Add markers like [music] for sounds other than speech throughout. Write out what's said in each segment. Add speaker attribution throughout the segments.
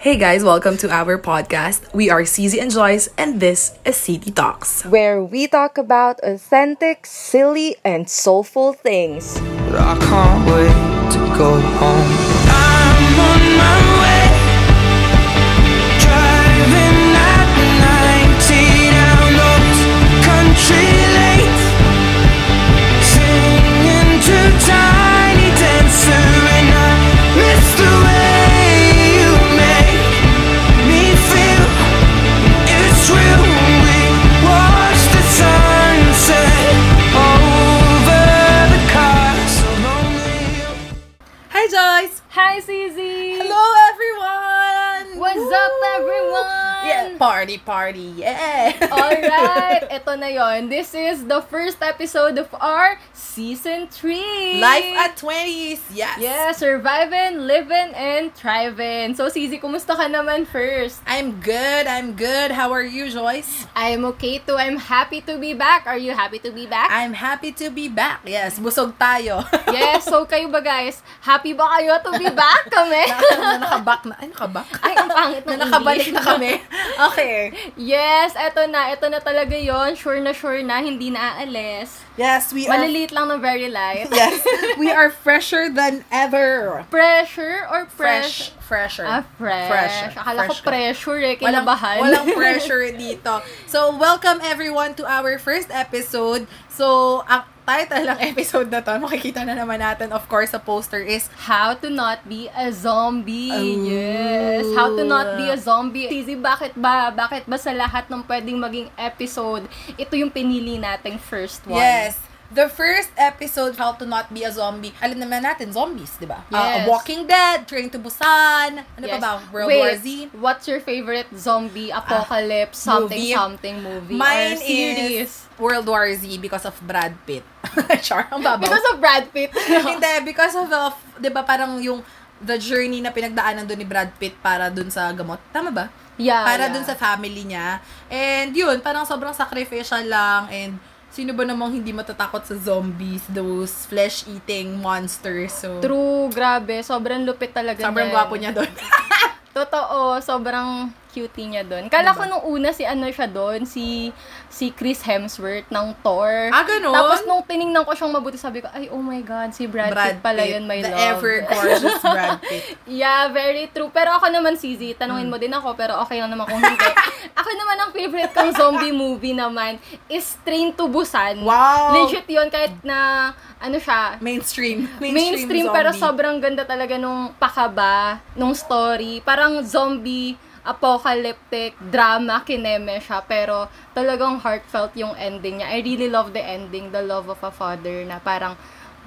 Speaker 1: Hey guys, welcome to our podcast. We are CZ and Joyce, and this is City Talks.
Speaker 2: where we talk about authentic, silly, and soulful things.
Speaker 3: But I can't wait to go home.
Speaker 4: Up, everyone?
Speaker 1: Yeah, party party, yeah! [laughs]
Speaker 4: Alright, ito na yon. This is the first episode of our season 3.
Speaker 1: Life at 20s, yes!
Speaker 4: Yeah, surviving, living, and thriving. So, CZ, kumusta ka naman first?
Speaker 1: I'm good, I'm good. How are you, Joyce?
Speaker 4: I'm okay too. I'm happy to be back. Are you happy to be back?
Speaker 1: I'm happy to be back. Yes, busog tayo. [laughs]
Speaker 4: yes, so kayo ba guys? Happy ba kayo to be back kami? [laughs]
Speaker 1: na nakabak na. Ay, nakabak?
Speaker 4: Ay, ang pangit
Speaker 1: na nakabalik na kami. [laughs] Okay.
Speaker 4: yes, eto na. Eto na talaga yon Sure na sure na, hindi na aalis.
Speaker 1: Yes, we are...
Speaker 4: Maliliit lang ng very light.
Speaker 1: Yes, we [laughs] are fresher than ever.
Speaker 4: Pressure or
Speaker 1: Fresh.
Speaker 4: fresh?
Speaker 1: Fresher.
Speaker 4: Ah, fresh.
Speaker 1: Fresher.
Speaker 4: Akala ko
Speaker 1: Fresh ka.
Speaker 4: pressure eh,
Speaker 1: Walang,
Speaker 4: kinabahan.
Speaker 1: walang [laughs] pressure dito. So, welcome everyone to our first episode. So, ang title ng episode na to, makikita na naman natin, of course, sa poster is
Speaker 4: How to not be a zombie.
Speaker 1: Oh.
Speaker 4: Yes. How to not be a zombie. Easy, bakit ba? Bakit ba sa lahat ng pwedeng maging episode, ito yung pinili nating first one?
Speaker 1: Yes. The first episode, How to Not Be a Zombie. Alam naman natin, zombies, di ba? Uh,
Speaker 4: Yes.
Speaker 1: Walking Dead, Train to Busan, ano pa
Speaker 4: Yes.
Speaker 1: ba? World
Speaker 4: Wait,
Speaker 1: War Z.
Speaker 4: What's your favorite zombie, apocalypse, something,
Speaker 1: movie?
Speaker 4: something movie
Speaker 1: Mine
Speaker 4: or series?
Speaker 1: is World War Z because of Brad Pitt. [laughs] Char, ang babaw.
Speaker 4: Because of Brad Pitt. [laughs]
Speaker 1: Hindi, because of, of di ba, parang yung the journey na pinagdaanan doon ni Brad Pitt para doon sa gamot. Tama ba?
Speaker 4: yeah,
Speaker 1: para
Speaker 4: yeah.
Speaker 1: dun sa family niya. And yun, parang sobrang sacrificial lang and sino ba namang hindi matatakot sa zombies, those flesh-eating monsters. So,
Speaker 4: True, grabe. Sobrang lupit talaga
Speaker 1: sobrang
Speaker 4: niya.
Speaker 1: gwapo niya doon. [laughs]
Speaker 4: Totoo, sobrang cutie niya doon. Kala ko
Speaker 1: Diba?
Speaker 4: nung una si ano siya doon, si si Chris Hemsworth ng Thor.
Speaker 1: ah, ganun?
Speaker 4: Tapos nung tiningnan ko siyang mabuti, sabi ko, ay, oh my God, si Brad, Pitt pala yun, my
Speaker 1: the
Speaker 4: love.
Speaker 1: ever gorgeous Brad Pitt. [laughs]
Speaker 4: yeah, very true. Pero ako naman, CZ, tanungin mo din ako, pero okay lang naman kung hindi. [laughs] ako naman, ang favorite kong zombie movie naman is Train to Busan.
Speaker 1: Wow!
Speaker 4: Legit yun, kahit na, ano siya,
Speaker 1: Mainstream. Mainstream,
Speaker 4: mainstream
Speaker 1: zombie.
Speaker 4: pero sobrang ganda talaga nung pakaba, nung story. Parang zombie, apocalyptic, drama, kineme siya. Pero talagang heartfelt yung ending niya. I really love the ending, the love of a father na parang,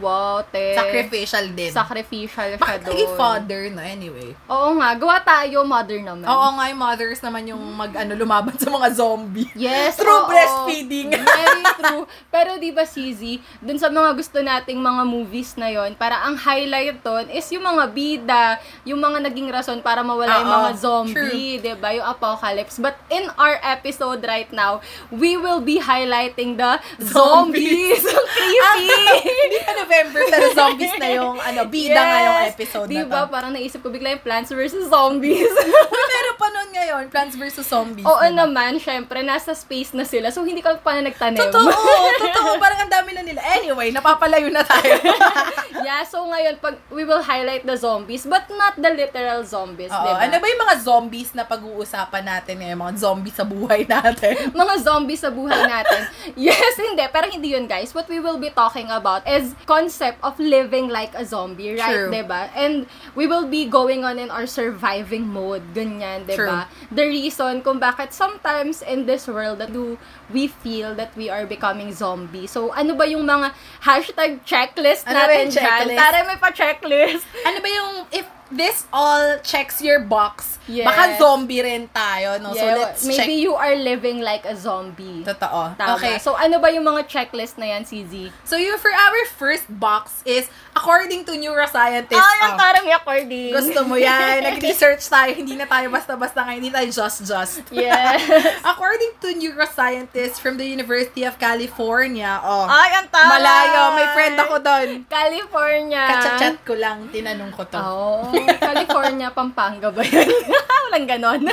Speaker 4: wow, te.
Speaker 1: Sacrificial din.
Speaker 4: Sacrificial siya
Speaker 1: Bakit
Speaker 4: doon.
Speaker 1: naging father na anyway?
Speaker 4: Oo nga, gawa tayo, mother naman.
Speaker 1: Oo nga, yung mothers naman yung mag, ano, lumaban sa mga zombie.
Speaker 4: Yes, [laughs]
Speaker 1: Through
Speaker 4: oo.
Speaker 1: breastfeeding. [laughs]
Speaker 4: Very true. Pero di ba, CZ, dun sa mga gusto nating mga movies na yon para ang highlight doon is yung mga bida, yung mga naging rason para mawala yung mga zombie, di ba? Yung apocalypse. But in our episode right now, we will be highlighting the
Speaker 1: Zombies.
Speaker 4: zombies. [laughs] Ang creepy!
Speaker 1: Hindi pa November, pero [laughs] zombies na yung, ano, bida nga yung episode
Speaker 4: di
Speaker 1: na to.
Speaker 4: ba? Parang naisip ko bigla yung Plants vs. Zombies.
Speaker 1: Uy, meron pa nun ngayon, Plants vs. Zombies.
Speaker 4: Oo
Speaker 1: diba?
Speaker 4: naman, syempre, nasa space na sila. So, hindi ka pa na nagtanim.
Speaker 1: Totoo, [laughs] totoo. Parang ang dami na nila. Anyway, napapalayo na tayo. [laughs]
Speaker 4: yeah, so ngayon, pag we will highlight the zombies, but not the literal zombies,
Speaker 1: Oo,
Speaker 4: di ba?
Speaker 1: ano ba yung mga zombies na pag-uusapan natin ngayon? Mga zombies sa buhay natin.
Speaker 4: mga zombies sa buhay natin. yes, hindi. Pero hindi yun, guys. What we will be talking about is concept of living like a zombie, right?
Speaker 1: True.
Speaker 4: 'Di ba? And we will be going on in our surviving mode, ganyan, 'di ba? The reason kung bakit sometimes in this world that do we feel that we are becoming zombie. So, ano ba yung mga hashtag checklist
Speaker 1: Ano
Speaker 4: natin
Speaker 1: yung
Speaker 4: dyan?
Speaker 1: checklist?
Speaker 4: Tara, may pa-checklist.
Speaker 1: ano ba yung, if this all checks your box,
Speaker 4: Yes.
Speaker 1: baka zombie rin tayo, no? so,
Speaker 4: Yeah,
Speaker 1: let's
Speaker 4: maybe
Speaker 1: check.
Speaker 4: you are living like a zombie.
Speaker 1: Totoo.
Speaker 4: Tama.
Speaker 1: Okay.
Speaker 4: So, ano ba yung mga checklist na yan, CZ?
Speaker 1: So, you, for our first box is, according to neuroscientists,
Speaker 4: Ah, yung
Speaker 1: oh,
Speaker 4: parang according.
Speaker 1: gusto mo yan, [laughs] nag-research tayo, hindi na tayo basta-basta ngayon, hindi tayo just-just.
Speaker 4: Yes. [laughs]
Speaker 1: According to neuroscientists from the University of California, oh,
Speaker 4: Ay, ang taray.
Speaker 1: malayo, may friend ako doon.
Speaker 4: California.
Speaker 1: Kachat-chat ko lang, tinanong ko to.
Speaker 4: Oh. California, Pampanga ba yun? [laughs] Walang ganon. [laughs]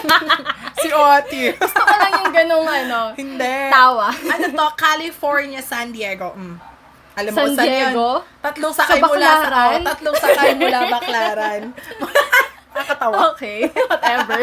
Speaker 1: Si Oti.
Speaker 4: Gusto ko lang yung ganong ano,
Speaker 1: Hindi.
Speaker 4: tawa.
Speaker 1: ano to? California, San Diego. Mm. Alam mo
Speaker 4: San
Speaker 1: kung saan
Speaker 4: Diego?
Speaker 1: Yun? Tatlong sakay
Speaker 4: Sa
Speaker 1: mula sa... Oh, tatlong sakay mula [laughs] Baklaran. Nakakatawa.
Speaker 4: Okay, whatever.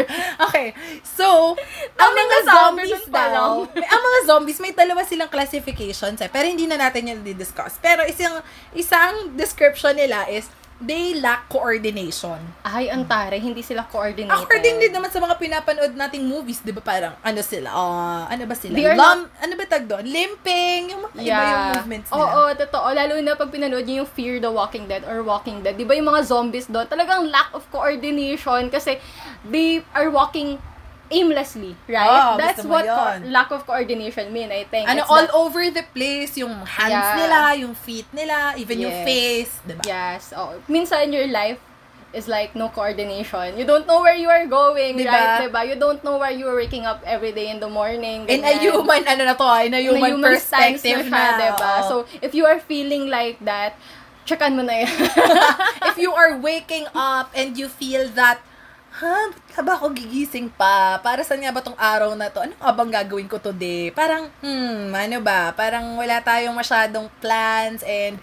Speaker 1: Okay. So, ang mga zombies daw, ang mga zombies, may dalawa silang classifications eh. Pero hindi na natin yun di-discuss. Pero isang, isang description nila is, they lack coordination.
Speaker 4: Ay, antare, hindi sila coordinated.
Speaker 1: According din naman sa mga pinapanood nating movies, di ba parang, ano sila, ah, ano ba sila?
Speaker 4: They are
Speaker 1: Lum- ano ba tag doon? Limping, yung mga iba yung movements nila.
Speaker 4: Oo, totoo. Lalo na pag pinanood niyo yung Fear the Walking Dead or Walking Dead, di ba yung mga zombies doon, talagang lack of coordination kasi they are walking aimlessly, right?
Speaker 1: Oo,
Speaker 4: That's what co- lack of coordination mean, I think.
Speaker 1: ano,
Speaker 4: It's
Speaker 1: all
Speaker 4: that-
Speaker 1: over the place, yung hands
Speaker 4: Yeah.
Speaker 1: nila, yung feet nila, even yung
Speaker 4: Yes.
Speaker 1: face, di ba?
Speaker 4: Yes. Oh, minsan your life is like no coordination. You don't know where you are going,
Speaker 1: Diba?
Speaker 4: right? Diba? You don't know where you are waking up every day in the morning.
Speaker 1: In a
Speaker 4: ganyan.
Speaker 1: human, ano na to, ah, in a
Speaker 4: In a
Speaker 1: human,
Speaker 4: human
Speaker 1: perspective
Speaker 4: na siya, diba?
Speaker 1: oo.
Speaker 4: So, if you are feeling like that, checkan mo na yan. [laughs]
Speaker 1: if you are waking up and you feel that, ha, ba ako gigising pa? Para saan nga ba tong araw na to? Ano nga bang gagawin ko today? Parang, hmm, ano ba? Parang wala tayong masyadong plans and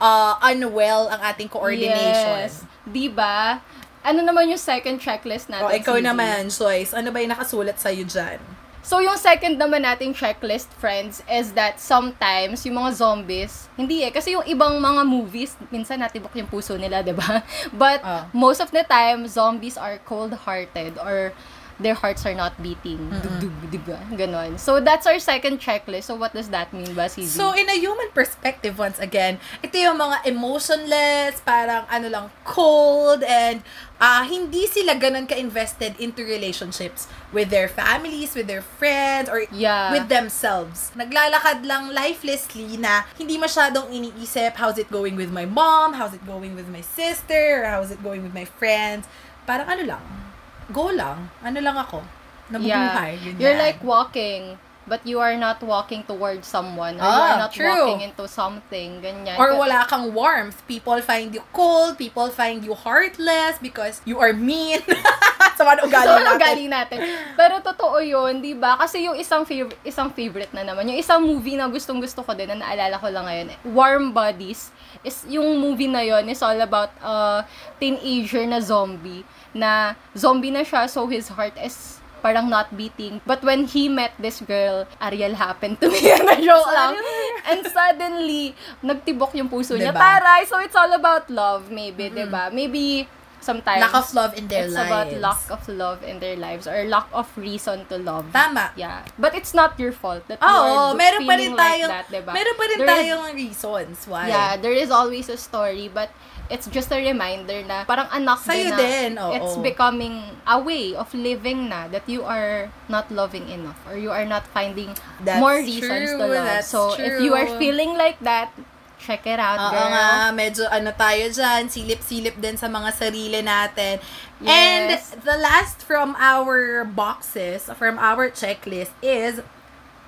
Speaker 1: uh, unwell ang ating coordination.
Speaker 4: Yes. Diba? Ano naman yung second checklist natin?
Speaker 1: O, ikaw
Speaker 4: Suzy?
Speaker 1: naman, Joyce. Ano ba yung nakasulat sa'yo dyan?
Speaker 4: So, yung second naman nating checklist, friends, is that sometimes, yung mga zombies, hindi eh. Kasi yung ibang mga movies, minsan natibok yung puso nila, ba? [laughs] But,
Speaker 1: Ah.
Speaker 4: most of the time, zombies are cold-hearted or their hearts are not beating. Dug-dug, di ba? Ganon. So, that's our second checklist. So, what does that mean ba, CZ?
Speaker 1: So, in a human perspective, once again, ito yung mga emotionless, parang ano lang, cold, and ah hindi sila ganun ka-invested into relationships with their families, with their friends, or
Speaker 4: Yeah.
Speaker 1: with themselves. Naglalakad lang lifelessly na hindi masyadong iniisip, how's it going with my mom, how's it going with my sister, or how's it going with my friends. Parang ano lang, go lang, ano lang ako, nabubuhay. ganyan.
Speaker 4: You're like walking, but you are not walking towards someone. Or you
Speaker 1: Ah,
Speaker 4: are not
Speaker 1: true.
Speaker 4: walking into something. Ganyan.
Speaker 1: Or wala kang warmth. People find you cold. People find you heartless because you are mean. [laughs] sa mga ugali
Speaker 4: so,
Speaker 1: natin.
Speaker 4: ugali natin. Pero totoo yun, di ba? Kasi yung isang, fav- isang favorite na naman, yung isang movie na gustong-gusto ko din, na naalala ko lang ngayon, Warm Bodies, is yung movie na yon is all about a teenager na zombie, na zombie na siya, so his heart is parang not beating. But when he met this girl, Ariel happened to me. na joke lang. And suddenly, nagtibok yung puso niya.
Speaker 1: Diba?
Speaker 4: Taray! So, it's all about love, maybe, di ba? Maybe, sometimes,
Speaker 1: Lack of love in their
Speaker 4: it's
Speaker 1: lives.
Speaker 4: about lack of love in their lives or lack of reason to love.
Speaker 1: Tama.
Speaker 4: Yeah. But it's not your fault that you
Speaker 1: Oo,
Speaker 4: are
Speaker 1: meron pa rin
Speaker 4: feeling
Speaker 1: tayong,
Speaker 4: like that, diba?
Speaker 1: meron pa rin
Speaker 4: There is-
Speaker 1: tayong reasons why.
Speaker 4: Yeah, there is always a story, but it's just a reminder na parang anak
Speaker 1: Sa'yo
Speaker 4: din na
Speaker 1: din, oo.
Speaker 4: it's becoming a way of living na that you are not loving enough or you are not finding
Speaker 1: That's
Speaker 4: more reasons
Speaker 1: true,
Speaker 4: to love.
Speaker 1: that's
Speaker 4: so, if you are
Speaker 1: true.
Speaker 4: feeling like that, check it out,
Speaker 1: Oo
Speaker 4: girl.
Speaker 1: nga, medyo ano tayo dyan, silip-silip din sa mga sarili natin.
Speaker 4: Yes.
Speaker 1: And the last from our boxes, from our checklist is,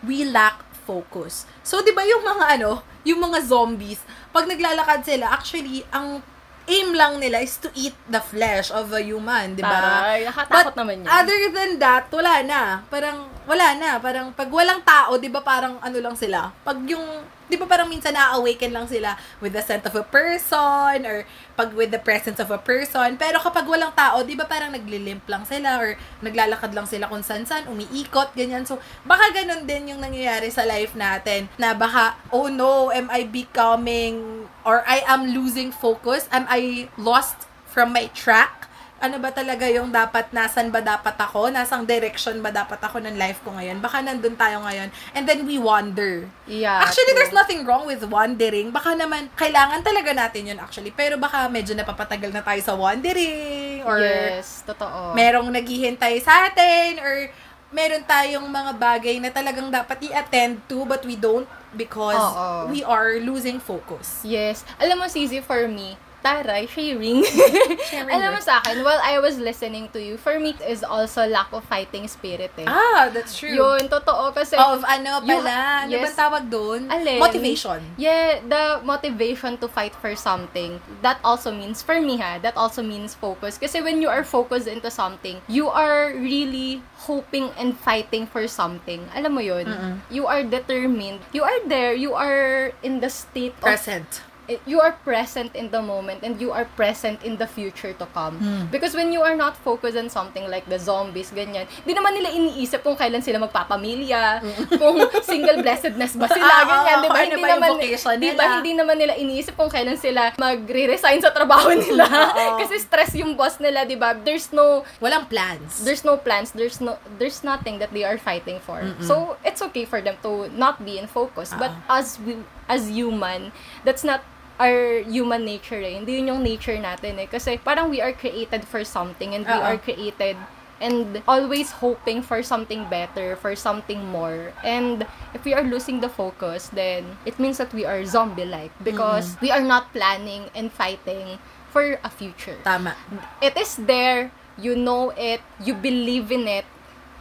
Speaker 1: we lack focus. So, di ba yung mga ano, yung mga zombies, pag naglalakad sila, actually, ang aim lang nila is to eat the flesh of a human, di ba?
Speaker 4: Ay, nakatakot
Speaker 1: But
Speaker 4: naman yun.
Speaker 1: other than that, wala na. Parang, wala na. Parang, pag walang tao, di ba parang ano lang sila? Pag yung, di ba parang minsan na-awaken lang sila with the scent of a person or pag with the presence of a person. Pero kapag walang tao, di ba parang naglilimp lang sila or naglalakad lang sila kung san-san, umiikot, ganyan. So, baka ganun din yung nangyayari sa life natin na baka, oh no, am I becoming or I am losing focus? Am I lost from my track? Ano ba talaga yung dapat, nasan ba dapat ako? Nasang direction ba dapat ako ng life ko ngayon? Baka nandun tayo ngayon. And then we wonder.
Speaker 4: Yeah.
Speaker 1: Actually,
Speaker 4: true.
Speaker 1: there's nothing wrong with wandering. Baka naman, kailangan talaga natin yun actually. Pero baka medyo napapatagal na tayo sa wandering. Or
Speaker 4: yes, totoo.
Speaker 1: merong naghihintay sa atin. Or meron tayong mga bagay na talagang dapat i-attend to but we don't because
Speaker 4: Oo.
Speaker 1: we are losing focus.
Speaker 4: Yes. Alam mo, Sisi, for me, taray, sharing. [laughs]
Speaker 1: Sharing
Speaker 4: Alam mo sa akin, while I was listening to you, for me, it is also lack of fighting spirit eh.
Speaker 1: Ah, that's true.
Speaker 4: Yun, totoo. Kasi,
Speaker 1: Of ano
Speaker 4: You-
Speaker 1: pala, ano
Speaker 4: yes.
Speaker 1: bang tawag doon?
Speaker 4: Alin?
Speaker 1: Motivation.
Speaker 4: Yeah, the motivation to fight for something. That also means, for me ha, that also means focus. Kasi when you are focused into something, you are really hoping and fighting for something. Alam mo yun? You are determined. You are there. You are in the state of
Speaker 1: Present.
Speaker 4: eh, you are present in the moment and you are present in the future to come. Because when you are not focused on something like the zombies, ganyan, di naman nila iniisip kung kailan sila magpapamilya, kung single blessedness ba sila,
Speaker 1: Ah,
Speaker 4: ganyan, di ba?
Speaker 1: ano
Speaker 4: hindi
Speaker 1: ba
Speaker 4: naman, di ba, hindi naman nila iniisip kung kailan sila magre-resign sa trabaho [laughs] nila. Kasi stress yung boss nila, di ba? There's no,
Speaker 1: Walang plans.
Speaker 4: there's no plans there's no there's nothing that they are fighting for so it's okay for them to not be in focus but
Speaker 1: Ah.
Speaker 4: as we as human that's not our human nature eh. Hindi yun yung nature natin eh. Kasi parang we are created for something and we are created and always hoping for something better, for something more. And if we are losing the focus, then it means that we are zombie-like because we are not planning and fighting for a future
Speaker 1: Tama.
Speaker 4: it is there, you know it, you believe in it,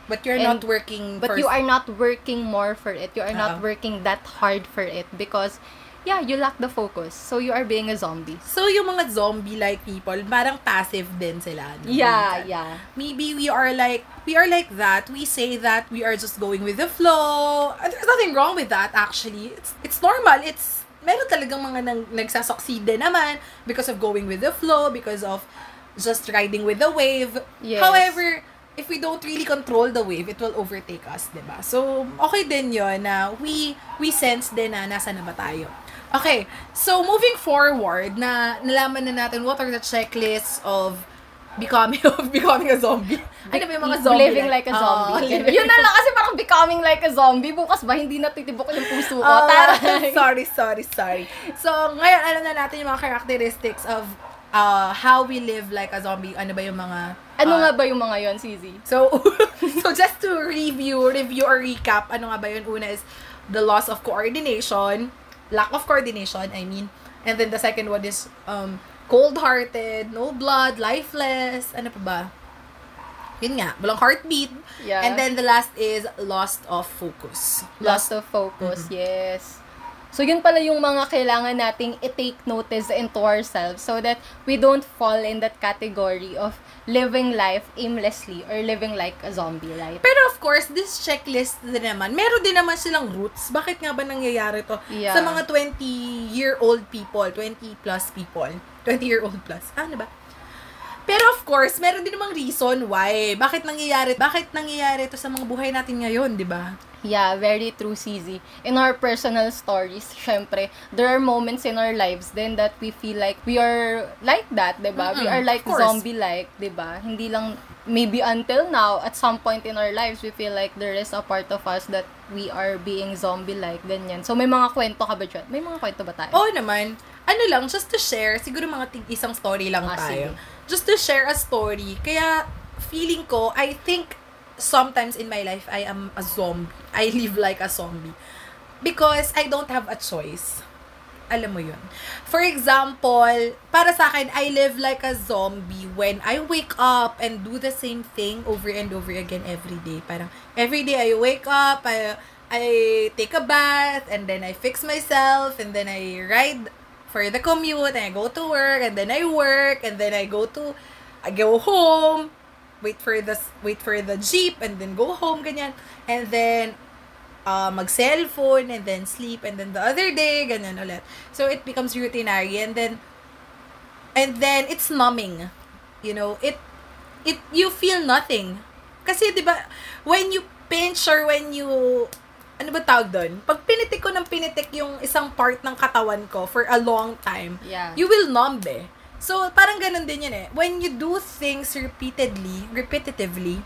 Speaker 1: But you're
Speaker 4: And-
Speaker 1: not working
Speaker 4: but
Speaker 1: for...
Speaker 4: you are not working more for it. You are not working that hard for it because yeah, you lack the focus. So you are being a zombie.
Speaker 1: So, yung mga zombie-like people, parang passive din sila. no?
Speaker 4: Yeah, yeah.
Speaker 1: Maybe we are like, we are like that. We say that we are just going with the flow. And there's nothing wrong with that, actually. It's, it's normal. It's, meron talagang mga nang, nagsasucceed din naman because of going with the flow, because of just riding with the wave.
Speaker 4: Yes.
Speaker 1: However, if we don't really control the wave, it will overtake us, 'di ba? So, okay din 'yon na we we sense din na nasa na ba tayo. Okay, so moving forward na nalaman na natin what are the checklists of becoming [laughs] of becoming a zombie. Ano ba yung mga zombie?
Speaker 4: Living like a zombie.
Speaker 1: Oh, living
Speaker 4: Yun na lang kasi parang becoming like a zombie. Bukas ba, hindi natitibok yung puso ko.
Speaker 1: Oh,
Speaker 4: Taray. [laughs]
Speaker 1: sorry, sorry, sorry. So, ngayon, alam na natin yung mga characteristics of uh, how we live like a zombie. Ano ba yung mga...
Speaker 4: Ano
Speaker 1: uh,
Speaker 4: nga ba yung mga yon CZ?
Speaker 1: So, [laughs] so just to review, review or recap, ano nga ba yun? Una is the loss of coordination, lack of coordination, I mean. And then the second one is um, cold-hearted, no blood, lifeless, ano pa ba? Yun nga, walang heartbeat.
Speaker 4: Yeah.
Speaker 1: And then the last is lost of focus.
Speaker 4: Loss of focus,
Speaker 1: Mm-hmm.
Speaker 4: yes. So, yun pala yung mga kailangan nating i-take notice into ourselves so that we don't fall in that category of living life aimlessly or living like a zombie life.
Speaker 1: Pero of course, this checklist din naman, meron din naman silang roots. Bakit nga ba nangyayari to
Speaker 4: Yeah.
Speaker 1: sa mga 20-year-old people, 20 plus people, 20-year-old plus, ano ba? Pero of course, meron din namang reason why. Bakit nangyayari, bakit nangyayari to sa mga buhay natin ngayon, di ba?
Speaker 4: Yeah, very true, CZ. In our personal stories, syempre, there are moments in our lives then that we feel like we are like that, 'di ba? We
Speaker 1: Mm-mm,
Speaker 4: are like zombie-like, 'di ba? Hindi lang maybe until now at some point in our lives we feel like there is a part of us that we are being zombie-like ganyan. So may mga kwento ka ba dyan? May mga kwento ba tayo?
Speaker 1: Oo naman. Ano lang, just to share, siguro mga tig isang story lang
Speaker 4: Ah,
Speaker 1: tayo.
Speaker 4: sige.
Speaker 1: Just to share a story. Kaya, feeling ko, I think, sometimes in my life, I am a zombie. [laughs] I live like a zombie. Because I don't have a choice. Alam mo yun. For example, para sa akin, I live like a zombie when I wake up and do the same thing over and over again every day. Parang, every day I wake up, I, I take a bath, and then I fix myself, and then I ride for the commute, and I go to work, and then I work, and then I go to, I go home, wait for the, wait for the jeep, and then go home, ganyan. And then, uh, mag-cellphone, and then sleep, and then the other day, ganyan ulit. So, it becomes routinary, and then, and then, it's numbing. You know, it, it, you feel nothing. Kasi, di ba, when you pinch or when you, ano ba tawag doon? Pag pinitik ko ng pinitik yung isang part ng katawan ko for a long time,
Speaker 4: Yeah.
Speaker 1: you will numb eh. So, parang ganun din yun eh. When you do things repeatedly, repetitively,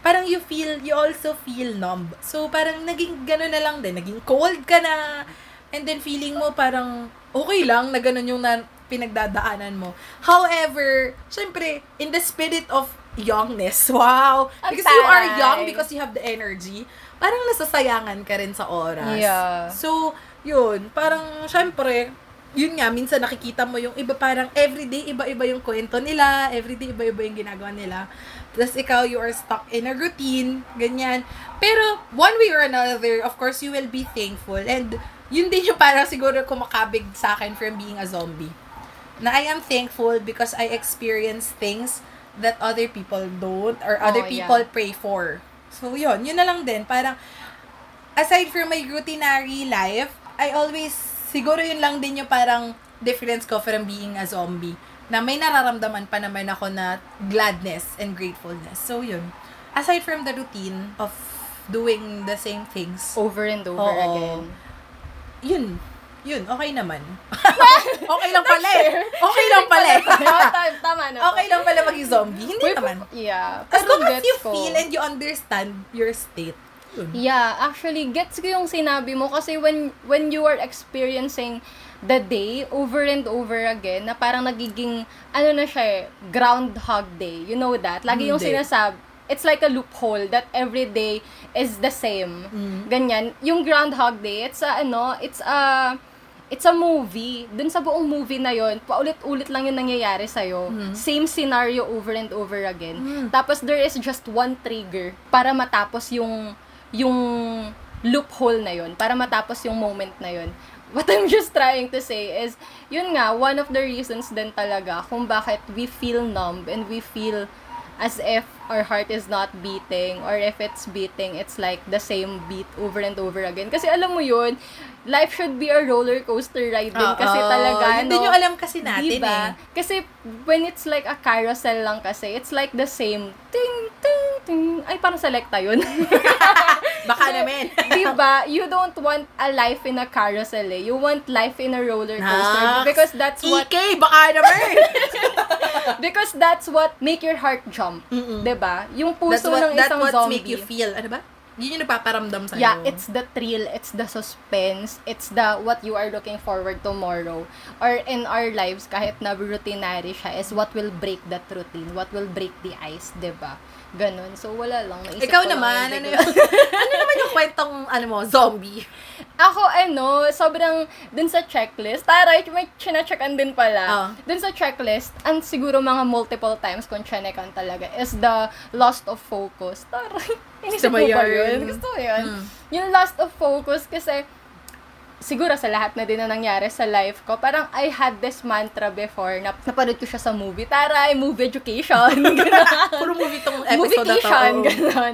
Speaker 1: parang you feel, you also feel numb. So, parang naging ganun na lang din. Naging cold ka na. And then, feeling mo parang okay lang na ganun yung na, pinagdadaanan mo. However, syempre, in the spirit of youngness, [laughs] wow! Because you are young, because you have the energy, parang nasasayangan ka rin sa oras.
Speaker 4: Yeah.
Speaker 1: So, yun, parang, syempre, yun nga, minsan nakikita mo yung iba parang everyday, iba-iba yung kwento nila, everyday, iba-iba yung ginagawa nila. Tapos ikaw, you are stuck in a routine, ganyan. Pero, one way or another, of course, you will be thankful. And, yun din yung parang siguro kumakabig sa akin from being a zombie. Na I am thankful because I experience things that other people don't or other
Speaker 4: Oh,
Speaker 1: people
Speaker 4: yeah.
Speaker 1: pray for. So, yun. Yun na lang din. Parang, aside from my routinary life, I always, siguro yun lang din yung parang difference ko from being a zombie. Na may nararamdaman pa naman ako na gladness and gratefulness. So, yun. Aside from the routine of doing the same things,
Speaker 4: Over and over
Speaker 1: Oo.
Speaker 4: again.
Speaker 1: yun. Yun, okay naman. [laughs] okay lang pala eh. Okay lang pala eh.
Speaker 4: tama, tama na.
Speaker 1: okay lang pala maging zombie. Hindi
Speaker 4: Wait,
Speaker 1: naman.
Speaker 4: Yeah.
Speaker 1: As long as you
Speaker 4: ko.
Speaker 1: feel and you understand your state. Yun.
Speaker 4: Yeah, actually, gets ko yung sinabi mo kasi when when you are experiencing the day over and over again, na parang nagiging, ano na siya eh, groundhog day. You know that? Lagi yung sinasab, it's like a loophole that every day is the same.
Speaker 1: Mm.
Speaker 4: Ganyan. Yung groundhog day, it's a, ano, it's a, it's a movie. Dun sa buong movie na yon paulit-ulit lang yung nangyayari sa'yo. Same scenario over and over again. Tapos there is just one trigger para matapos yung yung loophole na yon para matapos yung moment na yon What I'm just trying to say is, yun nga, one of the reasons din talaga kung bakit we feel numb and we feel as if our heart is not beating or if it's beating, it's like the same beat over and over again. Kasi alam mo yun, life should be a roller coaster ride din kasi
Speaker 1: Oo.
Speaker 4: talaga,
Speaker 1: Yun din
Speaker 4: no?
Speaker 1: yung alam kasi natin
Speaker 4: Diba?
Speaker 1: eh.
Speaker 4: Kasi when it's like a carousel lang kasi, it's like the same ting, ting, ting. Ay, parang selecta yun. [laughs]
Speaker 1: Baka naman. [laughs]
Speaker 4: diba? You don't want a life in a carousel eh. You want life in a roller coaster.
Speaker 1: Naks.
Speaker 4: Because that's what
Speaker 1: EK, baka naman. [laughs]
Speaker 4: because that's what make your heart jump.
Speaker 1: Mm-mm.
Speaker 4: 'Di ba? Yung
Speaker 1: that's
Speaker 4: puso
Speaker 1: what,
Speaker 4: ng
Speaker 1: that's
Speaker 4: isang
Speaker 1: what
Speaker 4: zombie.
Speaker 1: make you feel. Ano ba? Yun yung nagpaparamdam sa'yo.
Speaker 4: Yeah, it's the thrill, it's the suspense, it's the what you are looking forward tomorrow. Or in our lives, kahit na routinary siya, is what will break that routine, what will break the ice, 'di ba? Ganon. So, wala lang. Naisip
Speaker 1: Ikaw naman, ano yun? [laughs] ano naman yung kwentong, ano mo, zombie?
Speaker 4: Ako, ano, sobrang, dun sa checklist, taray, may chinacheckan din pala.
Speaker 1: Oh.
Speaker 4: Dun sa checklist, and siguro mga multiple times kung chinekan talaga, is the lost of focus. Taray, [laughs] inisip mo ba
Speaker 1: yun?
Speaker 4: Gusto mo yun?
Speaker 1: Mm.
Speaker 4: Yung lost of focus, kasi, siguro sa lahat na din na nangyari sa life ko, parang I had this mantra before, na napanood ko siya sa movie. Taray, movie education. [laughs] Ganun. [laughs]
Speaker 1: Puro movie tong episode na to.
Speaker 4: cation,
Speaker 1: oo.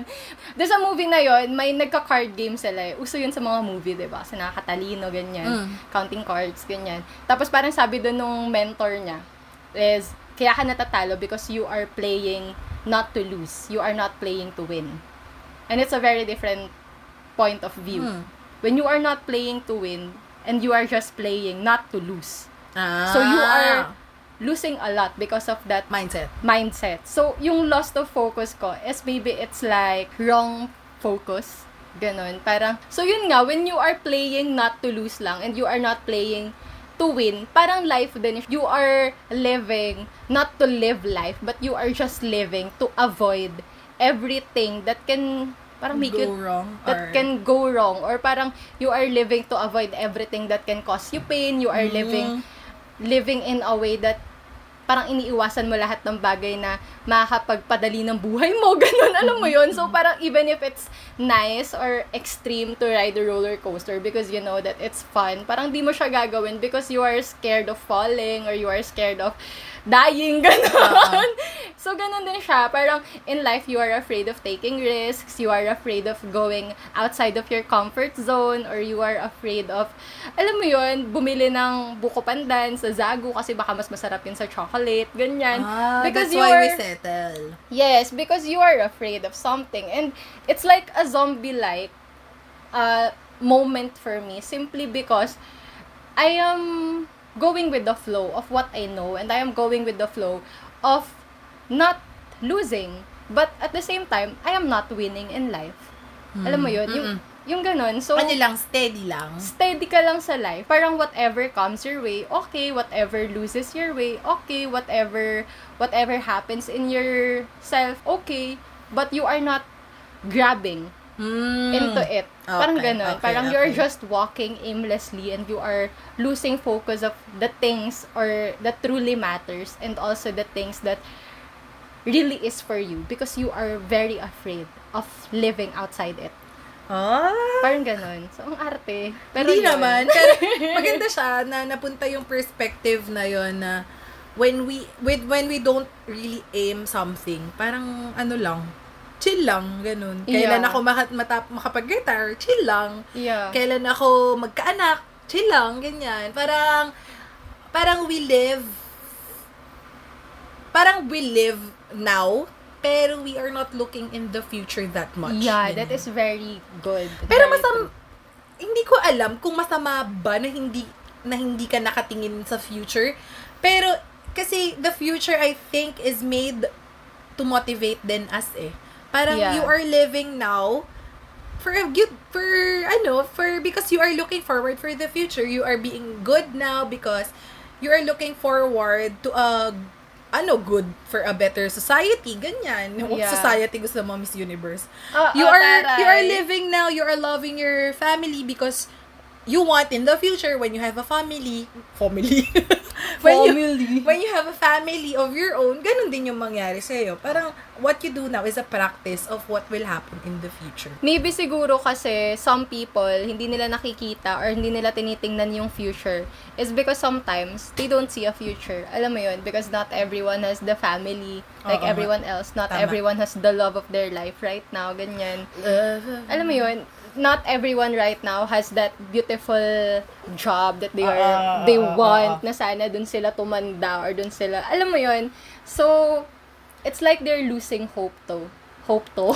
Speaker 4: Doon sa movie na yon may nagka-card game sila eh. Uso yun sa mga movie, di ba? Kasi nakakatalino, ganyan.
Speaker 1: Mm.
Speaker 4: Counting cards, ganyan. Tapos parang sabi doon nung mentor niya, is, kaya ka natatalo because you are playing not to lose. You are not playing to win. And it's a very different point of view.
Speaker 1: Mm.
Speaker 4: When you are not playing to win, and you are just playing not to lose.
Speaker 1: Ah.
Speaker 4: So you are losing a lot because of that
Speaker 1: Mindset.
Speaker 4: mindset. So, yung lost of focus ko is maybe it's like wrong focus. Ganon. Parang, so yun nga, when you are playing not to lose lang and you are not playing to win, parang life din. You are living not to live life, but you are just living to avoid everything that can parang make
Speaker 1: Go
Speaker 4: you
Speaker 1: wrong.
Speaker 4: that
Speaker 1: or-
Speaker 4: can go wrong or parang you are living to avoid everything that can cause you pain you are
Speaker 1: Mm.
Speaker 4: living living in a way that parang iniiwasan mo lahat ng bagay na makakapagpadali ng buhay mo, [laughs] ganun, alam mo yun? So, parang even if it's nice or extreme to ride a roller coaster because you know that it's fun, parang di mo siya gagawin because you are scared of falling or you are scared of dying, [laughs] ganun. So, ganun din siya. Parang in life, you are afraid of taking risks, you are afraid of going outside of your comfort zone, or you are afraid of, alam mo yun, bumili ng buko pandan sa Zagu kasi baka mas masarap yun sa chocolate, ganyan.
Speaker 1: Ah,
Speaker 4: because
Speaker 1: that's
Speaker 4: you
Speaker 1: why we
Speaker 4: are-
Speaker 1: settle.
Speaker 4: Yes, because you are afraid of something. And it's like a zombie-like uh, moment for me simply because I am going with the flow of what I know and I am going with the flow of not losing. But at the same time, I am not winning in life. Alam mo yun? Yung, yung ganun. So,
Speaker 1: Ano lang, steady lang.
Speaker 4: steady ka lang sa life. Parang whatever comes your way, okay. Whatever loses your way, okay. Whatever, whatever happens in yourself, okay. But you are not grabbing
Speaker 1: Mm.
Speaker 4: into it. Parang
Speaker 1: Okay,
Speaker 4: ganun.
Speaker 1: okay,
Speaker 4: Parang you're
Speaker 1: okay.
Speaker 4: just walking aimlessly and you are losing focus of the things or that truly matters and also the things that really is for you because you are very afraid of living outside it.
Speaker 1: Ah.
Speaker 4: Parang ganun. So, ang arte. Pero
Speaker 1: Hindi
Speaker 4: yun.
Speaker 1: naman. Pero [laughs] maganda siya na napunta yung perspective na yon na when we with when we don't really aim something, parang ano lang, chill lang, ganun. Kailan
Speaker 4: Yeah.
Speaker 1: ako maka- matap makapag-guitar, chill lang.
Speaker 4: Yeah.
Speaker 1: Kailan ako magkaanak, chill lang, ganyan. Parang parang we live parang we live now, pero we are not looking in the future that much.
Speaker 4: Yeah,
Speaker 1: Ganyan.
Speaker 4: that is very good.
Speaker 1: Pero
Speaker 4: Very
Speaker 1: masam hindi ko alam kung masama ba na hindi na hindi ka nakatingin sa future. Pero kasi the future I think is made to motivate then us eh. Parang
Speaker 4: Yeah.
Speaker 1: you are living now for a good for ano for because you are looking forward for the future. You are being good now because you are looking forward to a ano good for a better society ganyan what
Speaker 4: Yeah.
Speaker 1: society gusto mo Miss Universe
Speaker 4: Oo,
Speaker 1: you are
Speaker 4: taray.
Speaker 1: you are living now you are loving your family because you want in the future when you have a family family [laughs] when you
Speaker 4: Family.
Speaker 1: when you have a family of your own ganun din yung mangyari sa iyo parang what you do now is a practice of what will happen in the future
Speaker 4: Maybe siguro kasi some people, hindi nila nakikita or hindi nila tinitingnan yung future is because sometimes they don't see a future. Alam mo yun? Because not everyone has the family like
Speaker 1: Oo
Speaker 4: everyone else. Not
Speaker 1: Tama.
Speaker 4: everyone has the love of their life right now. Ganyan. Alam mo yun? Not everyone right now has that beautiful job that they are
Speaker 1: Oo,
Speaker 4: they
Speaker 1: oo,
Speaker 4: want
Speaker 1: oo.
Speaker 4: na sana dun sila tumanda or dun sila. Alam mo yun? So, it's like they're losing hope to. Hope to.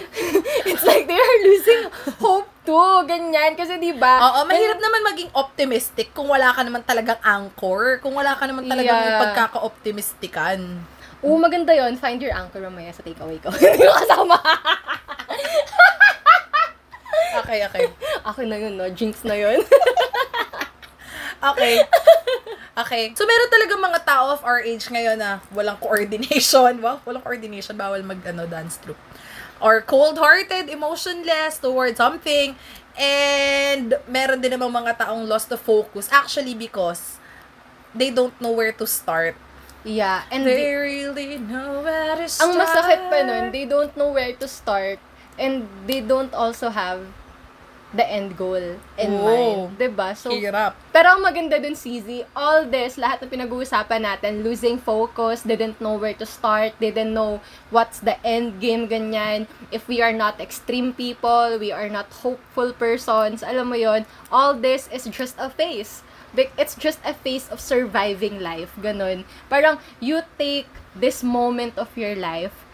Speaker 4: [laughs] it's like they're losing hope to. Ganyan. Kasi di ba
Speaker 1: Oo, mahirap naman maging optimistic kung wala ka naman talagang anchor, kung wala ka naman talagang
Speaker 4: Yeah.
Speaker 1: pagkaka-optimistikan.
Speaker 4: Oo, maganda yon Find your anchor mamaya sa takeaway ko. [laughs] Ko kasama. [laughs]
Speaker 1: Okay, okay. [laughs]
Speaker 4: Akin na yun, no? Jinx na yun. [laughs]
Speaker 1: Okay. Okay. So, meron talaga mga tao of our age ngayon na walang coordination. Wow, walang coordination. Bawal mag, ano, dance troupe. Or cold-hearted, emotionless towards something. And, meron din namang mga taong lost the focus. Actually, because they don't know where to start.
Speaker 4: yeah. And
Speaker 1: They
Speaker 4: the-
Speaker 1: really know where to start.
Speaker 4: ang masakit pa nun, they don't know where to start and they don't also have the end goal in
Speaker 1: Oo.
Speaker 4: mind. 'Di ba So,
Speaker 1: Hirap.
Speaker 4: pero ang maganda dun, CZ, all this, lahat ng pinag-uusapan natin, losing focus, didn't know where to start, didn't know what's the end game, ganyan. If we are not extreme people, we are not hopeful persons, alam mo yon all this is just a phase. It's just a phase of surviving life, ganun. Parang, you take this moment of your life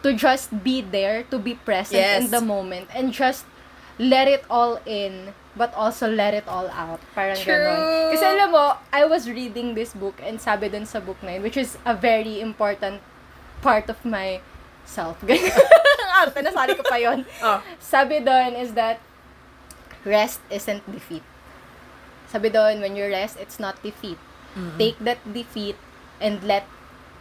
Speaker 4: to just be there, to be present
Speaker 1: Yes.
Speaker 4: in the moment, and just let it all in, but also let it all out. Parang
Speaker 1: True.
Speaker 4: ganon. Kasi alam mo, I was reading this book, and sabi dun sa book na yun, which is a very important part of my self. [laughs] Ganyan. Ang arte, nasali ko pa yun.
Speaker 1: Oh.
Speaker 4: Sabi doon is that rest isn't defeat. Sabi doon, when you rest, it's not defeat. Take that defeat and let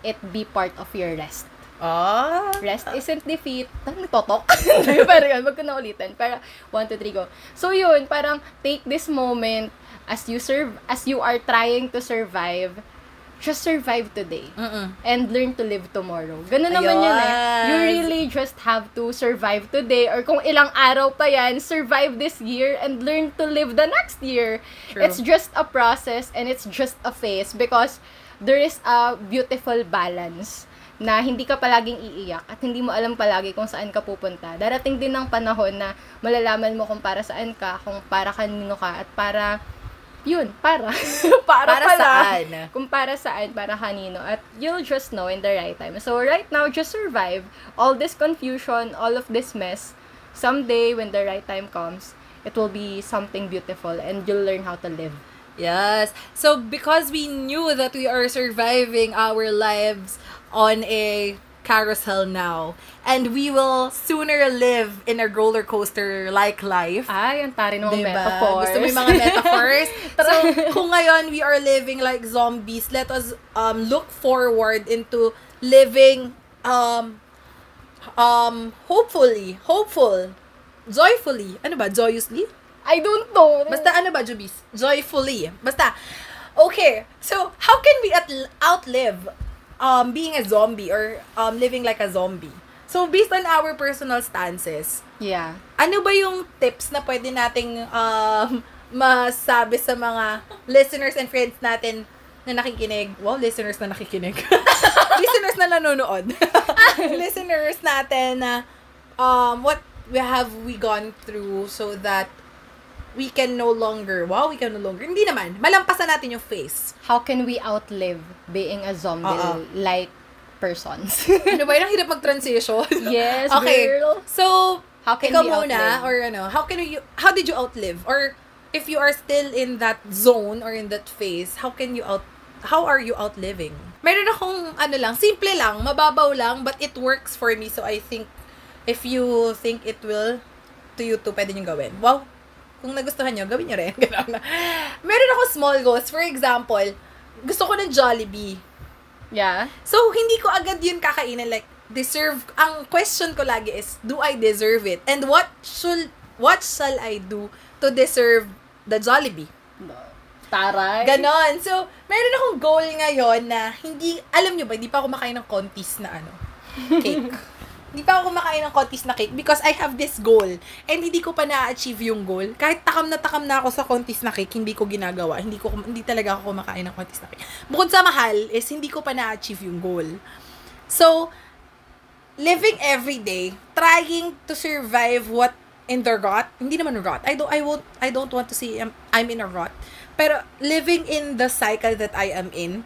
Speaker 4: it be part of your rest.
Speaker 1: Ah.
Speaker 4: Rest isn't defeat. [laughs] Parang nagtotok. Pero yun, wag ko na ulitin. Pero, one, two, three, go. So yun, parang take this moment as you serve, as you are trying to survive, just survive today.
Speaker 1: Mm-mm.
Speaker 4: And learn to live tomorrow. Ganun naman yun eh. You really just have to survive today or kung ilang araw pa yan, survive this year and learn to live the next year.
Speaker 1: True.
Speaker 4: It's just a process and it's just a phase because there is a beautiful balance na hindi ka palaging iiyak at hindi mo alam palagi kung saan ka pupunta. Darating din ng panahon na malalaman mo kung para saan ka, kung para kanino ka, at para, yun, para. [laughs] para,
Speaker 1: Para
Speaker 4: pala.
Speaker 1: saan?
Speaker 4: Kung para saan, para kanino. At you'll just know in the right time. So, right now, just survive all this confusion, all of this mess. Someday, when the right time comes, it will be something beautiful and you'll learn how to live.
Speaker 1: Yes. So because we knew that we are surviving our lives on a carousel now, and we will sooner live in a roller coaster like life.
Speaker 4: Ay, ang tari ng
Speaker 1: Diba?
Speaker 4: metaphors.
Speaker 1: Gusto mo yung mga metaphors? [laughs] so, kung ngayon we are living like zombies, let us um look forward into living um um hopefully, hopeful joyfully. Ano ba? Joyously?
Speaker 4: I don't know.
Speaker 1: Basta ano ba, Jubis? Joyfully. Basta, okay. So, how can we at- outlive um, being a zombie or um, living like a zombie? So, based on our personal stances,
Speaker 4: Yeah.
Speaker 1: ano ba yung tips na pwede nating um, [laughs] masabi sa mga listeners and friends natin na nakikinig? Wow, listeners na nakikinig. [laughs] listeners na nanonood. [laughs] listeners natin na um, what we have we gone through so that we can no longer, wow, we can no longer, hindi naman, malampasan natin yung face.
Speaker 4: How can we outlive being a zombie-like persons? [laughs]
Speaker 1: ano ba, ang hirap mag-transition.
Speaker 4: yes,
Speaker 1: okay.
Speaker 4: girl.
Speaker 1: So,
Speaker 4: How can
Speaker 1: ikaw
Speaker 4: we
Speaker 1: muna, or ano, how can you, how did you outlive? Or, if you are still in that zone or in that phase, how can you out, how are you outliving? Meron akong, ano lang, simple lang, mababaw lang, but it works for me, so I think, if you think it will, to you too, pwede nyo gawin. Wow! Kung nagustuhan nyo, gawin nyo rin. [laughs] Ganun. Meron ako small goals. For example, gusto ko ng Jollibee.
Speaker 4: Yeah.
Speaker 1: So, hindi ko agad yun kakainin. Like, deserve, ang question ko lagi is, do I deserve it? And what should, what shall I do to deserve the Jollibee?
Speaker 4: Taray.
Speaker 1: Ganon. So, meron akong goal ngayon na hindi, alam nyo ba, hindi pa ako makain ng contis na ano, cake. [laughs] hindi pa ako kumakain ng contis na cake because I have this goal and hindi ko pa na-achieve yung goal. Kahit takam na takam na ako sa contis na cake, hindi ko ginagawa. Hindi ko hindi talaga ako kumakain ng contis na cake. Bukod sa mahal is hindi ko pa na-achieve yung goal. So, living every day, trying to survive what in the rot, hindi naman rot. I don't I won't I don't want to say I'm, I'm in a rot. Pero living in the cycle that I am in,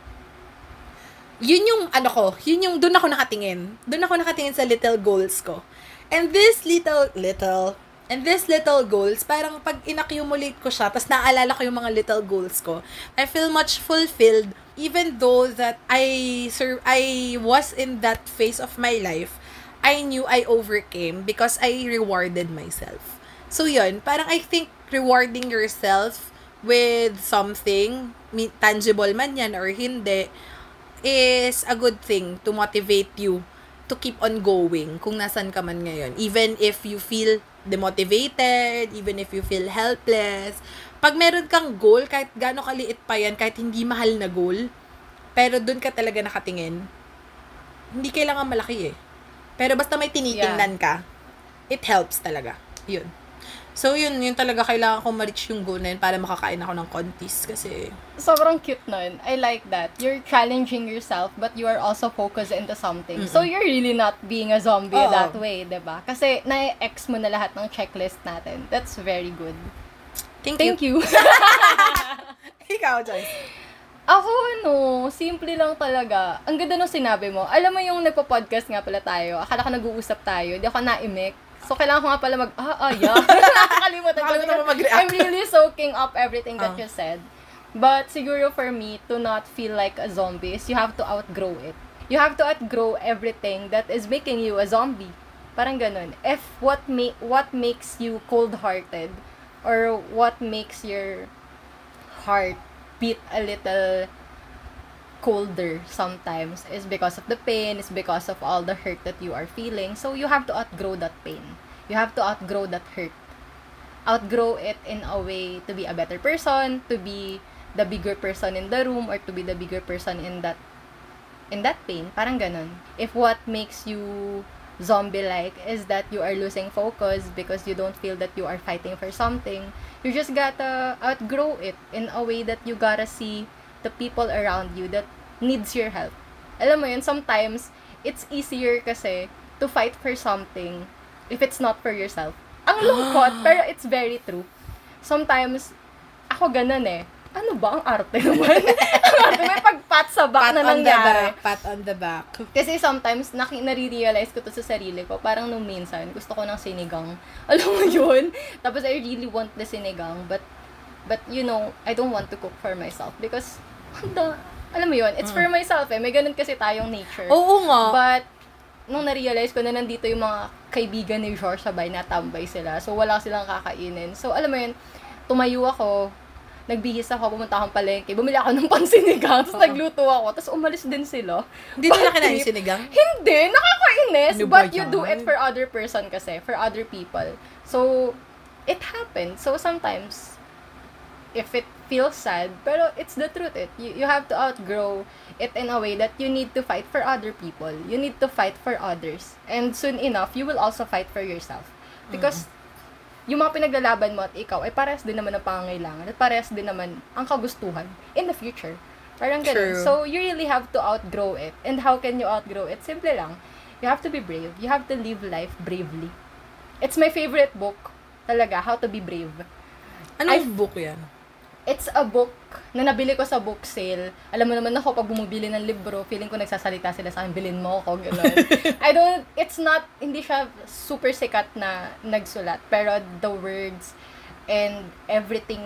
Speaker 1: yun yung ano ko, yun yung doon ako nakatingin. Doon ako nakatingin sa little goals ko. And this little little and this little goals, parang pag inaccumulate ko siya, tapos naaalala ko yung mga little goals ko, I feel much fulfilled even though that I sur- I was in that phase of my life. I knew I overcame because I rewarded myself. So yun, parang I think rewarding yourself with something, tangible man yan or hindi, is a good thing to motivate you to keep on going kung nasan ka man ngayon. Even if you feel demotivated, even if you feel helpless, pag meron kang goal, kahit gaano kaliit pa yan, kahit hindi mahal na goal, pero dun ka talaga nakatingin, hindi kailangan malaki eh. Pero basta may tinitingnan ka, it helps talaga. Yun. So, yun, yun talaga kailangan ko ma-reach yung goal na yun para makakain ako ng contis kasi
Speaker 4: Sobrang cute nun. I like that. You're challenging yourself, but you are also focused into something. So, you're really not being a zombie
Speaker 1: Oo.
Speaker 4: that way, ba? Kasi na-ex mo na lahat ng checklist natin. That's very good.
Speaker 1: thank,
Speaker 4: Thank
Speaker 1: you.
Speaker 4: you. [laughs]
Speaker 1: Ikaw, Joyce.
Speaker 4: Ako, ano, simple lang talaga. Ang ganda nung sinabi mo. Alam mo yung nagpo-podcast nga pala tayo. Akala ko nag-uusap tayo. Di ako na-imik. So, kailangan ko nga pala mag, ah, ah, yeah. [laughs] Nakakalimutan ko.
Speaker 1: Mag-react.
Speaker 4: I'm really soaking up everything that
Speaker 1: Ah.
Speaker 4: you said. But, siguro for me, to not feel like a zombie is you have to outgrow it. You have to outgrow everything that is making you a zombie. Parang ganun. If what ma- what makes you cold-hearted or what makes your heart beat a little colder sometimes is because of the pain, is because of all the hurt that you are feeling. So you have to outgrow that pain. You have to outgrow that hurt. Outgrow it in a way to be a better person, to be the bigger person in the room, or to be the bigger person in that in that pain. Parang ganun. If what makes you zombie-like is that you are losing focus because you don't feel that you are fighting for something, you just gotta outgrow it in a way that you gotta see the people around you that needs your help. Alam mo yun, sometimes, it's easier kasi to fight for something if it's not for yourself. Ang lungkot, [gasps] pero it's very true. Sometimes, ako ganun eh. Ano ba ang arte naman? [laughs] ang arte, may pagpat sa back
Speaker 1: Pat
Speaker 4: na
Speaker 1: on the
Speaker 4: nangyari.
Speaker 1: back. Pat on the back.
Speaker 4: Kasi sometimes, naki- nare-realize ko to sa sarili ko. Parang nung minsan, gusto ko ng sinigang. [laughs] Alam mo yun? Tapos I really want the sinigang. But, but you know, I don't want to cook for myself. Because, handa, alam mo yun, it's for myself eh. May ganun kasi tayong nature.
Speaker 1: Mm. Oo nga.
Speaker 4: But, nung na-realize ko na nandito yung mga kaibigan ni George sabay na tambay sila. So, wala silang kakainin. So, alam mo yun, tumayo ako, nagbihis ako, pumunta akong palengke, bumili ako ng [laughs] pansinigang, tapos nagluto ako, tapos umalis din sila.
Speaker 1: Hindi nila kinain yung sinigang?
Speaker 4: Hindi, nakakainis.
Speaker 1: Ano
Speaker 4: but you do it for other person kasi, for other people. So, it happened. So, sometimes, if it feels sad, pero it's the truth. It you, you have to outgrow it in a way that you need to fight for other people. You need to fight for others. And soon enough, you will also fight for yourself. Because, yung mga pinaglalaban mo at ikaw, ay parehas din naman ang pangangailangan at parehas din naman ang kagustuhan in the future. Parang ganun.
Speaker 1: True.
Speaker 4: So, you really have to outgrow it. And how can you outgrow it? Simple lang. You have to be brave. You have to live life bravely. It's my favorite book. Talaga, How to be Brave.
Speaker 1: Anong
Speaker 4: I-
Speaker 1: book yan?
Speaker 4: It's a book na nabili ko sa book sale. Alam mo naman ako, pag bumibili ng libro, feeling ko nagsasalita sila sa akin, bilhin mo ako, gano'n. [laughs] I don't, it's not, hindi siya super sikat na nagsulat. Pero the words and everything,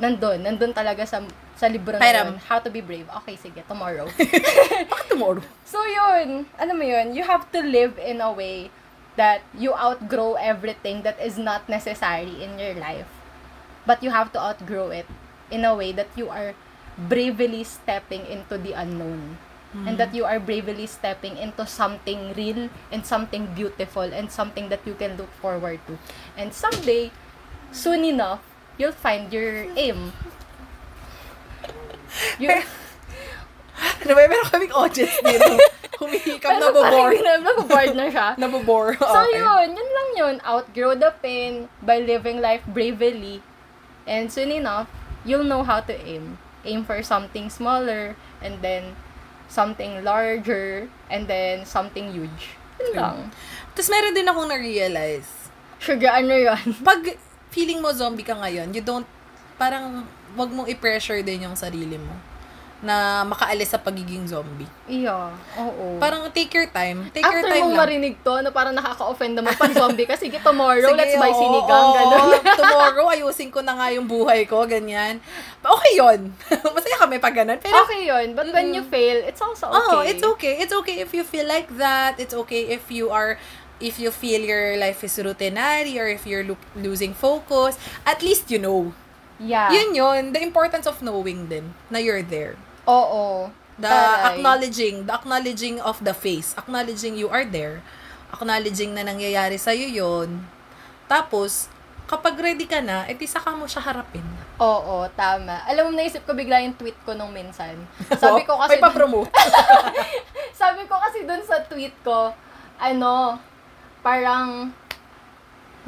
Speaker 4: nandun. Nandun talaga sa sa libro na yun. How to be brave. Okay, sige, tomorrow. [laughs]
Speaker 1: Bakit tomorrow?
Speaker 4: So yun, alam mo yun, you have to live in a way that you outgrow everything that is not necessary in your life. But you have to outgrow it in a way that you are bravely stepping into the unknown. And hmm. that you are bravely stepping into something real and something beautiful and something that you can look forward to. And someday, soon enough, you'll find your aim. You,
Speaker 1: Ano [laughs] ba, meron kaming audience dito. [laughs] Humihikam,
Speaker 4: pero parang
Speaker 1: nabobore. [laughs]
Speaker 4: na, siya.
Speaker 1: Nabobore.
Speaker 4: So
Speaker 1: Okay.
Speaker 4: yun, yun lang yun. Outgrow the pain by living life bravely. And soon enough, you'll know how to aim. Aim for something smaller, and then something larger, and then something huge. Yun lang.
Speaker 1: Tapos meron din akong na-realize.
Speaker 4: Sugar, ano yun? [laughs]
Speaker 1: Pag feeling mo zombie ka ngayon, you don't, parang, wag mong i-pressure din yung sarili mo na makaalis sa pagiging zombie.
Speaker 4: Iya, oo.
Speaker 1: Parang take your time. Take
Speaker 4: After
Speaker 1: your time
Speaker 4: mong
Speaker 1: lang.
Speaker 4: marinig to, ano, parang nakaka-offend naman pag zombie ka. Sige, tomorrow,
Speaker 1: Sige,
Speaker 4: let's buy
Speaker 1: oo,
Speaker 4: sinigang,
Speaker 1: oo.
Speaker 4: ganun. [laughs]
Speaker 1: Tomorrow, ayusin ko na nga yung buhay ko, ganyan. Okay yon [laughs] Masaya kami pag ganun. Pero,
Speaker 4: okay yun. But when you fail, it's also okay.
Speaker 1: oh, it's okay. It's okay if you feel like that. It's okay if you are if you feel your life is routinary or if you're lo- losing focus, at least you know.
Speaker 4: Yeah.
Speaker 1: Yun yun. The importance of knowing din na you're there.
Speaker 4: Oo.
Speaker 1: The
Speaker 4: Taray.
Speaker 1: acknowledging, the acknowledging of the face. Acknowledging you are there. Acknowledging na nangyayari sa'yo yun. Tapos, kapag ready ka na, edi saka mo siya harapin.
Speaker 4: Oo, tama. Alam mo, naisip ko bigla yung tweet ko nung minsan. [laughs] Sabi ko kasi,
Speaker 1: May pa-promote. [laughs]
Speaker 4: sabi ko kasi dun sa tweet ko, ano, parang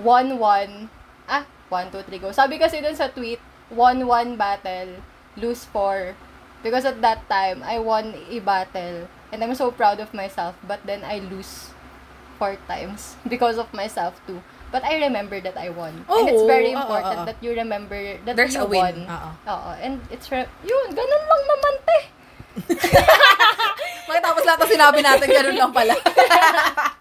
Speaker 4: 1-1, ah, 1, 2, 3, go. Sabi kasi dun sa tweet, 1-1 battle, lose 4. Because at that time, I won a battle, and I'm so proud of myself, but then I lose four times [laughs] because of myself too. But I remember that I won. and it's
Speaker 1: Oo,
Speaker 4: very
Speaker 1: oo,
Speaker 4: important
Speaker 1: oo.
Speaker 4: that you remember that
Speaker 1: There's
Speaker 4: you
Speaker 1: a win.
Speaker 4: won.
Speaker 1: Oo.
Speaker 4: Oo. And it's, re- yun, ganun lang naman, te.
Speaker 1: Makitapos lahat ng sinabi natin, ganun lang pala. [laughs]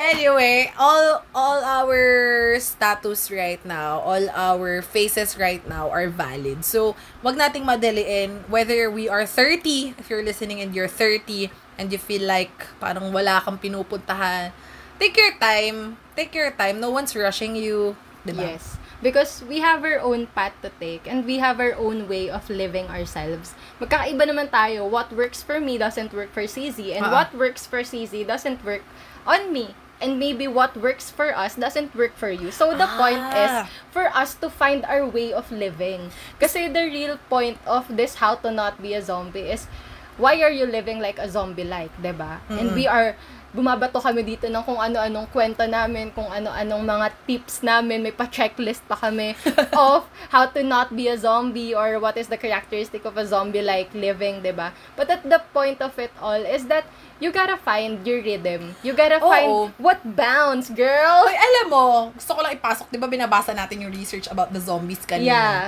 Speaker 1: anyway, all all our status right now, all our faces right now are valid. So, wag nating madaliin whether we are 30, if you're listening and you're 30 and you feel like parang wala kang pinupuntahan, take your time. Take your time. No one's rushing you. Diba?
Speaker 4: Yes. Because we have our own path to take and we have our own way of living ourselves. Magkakaiba naman tayo. What works for me doesn't work for CZ and
Speaker 1: Ah.
Speaker 4: what works for CZ doesn't work on me. And maybe what works for us doesn't work for you. So the point is
Speaker 1: Ah.
Speaker 4: for us to find our way of living. Kasi the real point of this how to not be a zombie is why are you living like a zombie like, 'di ba? And we are bumabato kami dito ng kung ano-anong kwento namin, kung ano-anong mga tips namin, may pa-checklist pa kami [laughs] of how to not be a zombie or what is the characteristic of a zombie-like living, ba? But at the point of it all is that you gotta find your rhythm. You gotta
Speaker 1: Oo.
Speaker 4: find what bounce, girl.
Speaker 1: Oy, alam mo, gusto ko lang ipasok, 'di ba binabasa natin yung research about the zombies kanina?
Speaker 4: Yeah.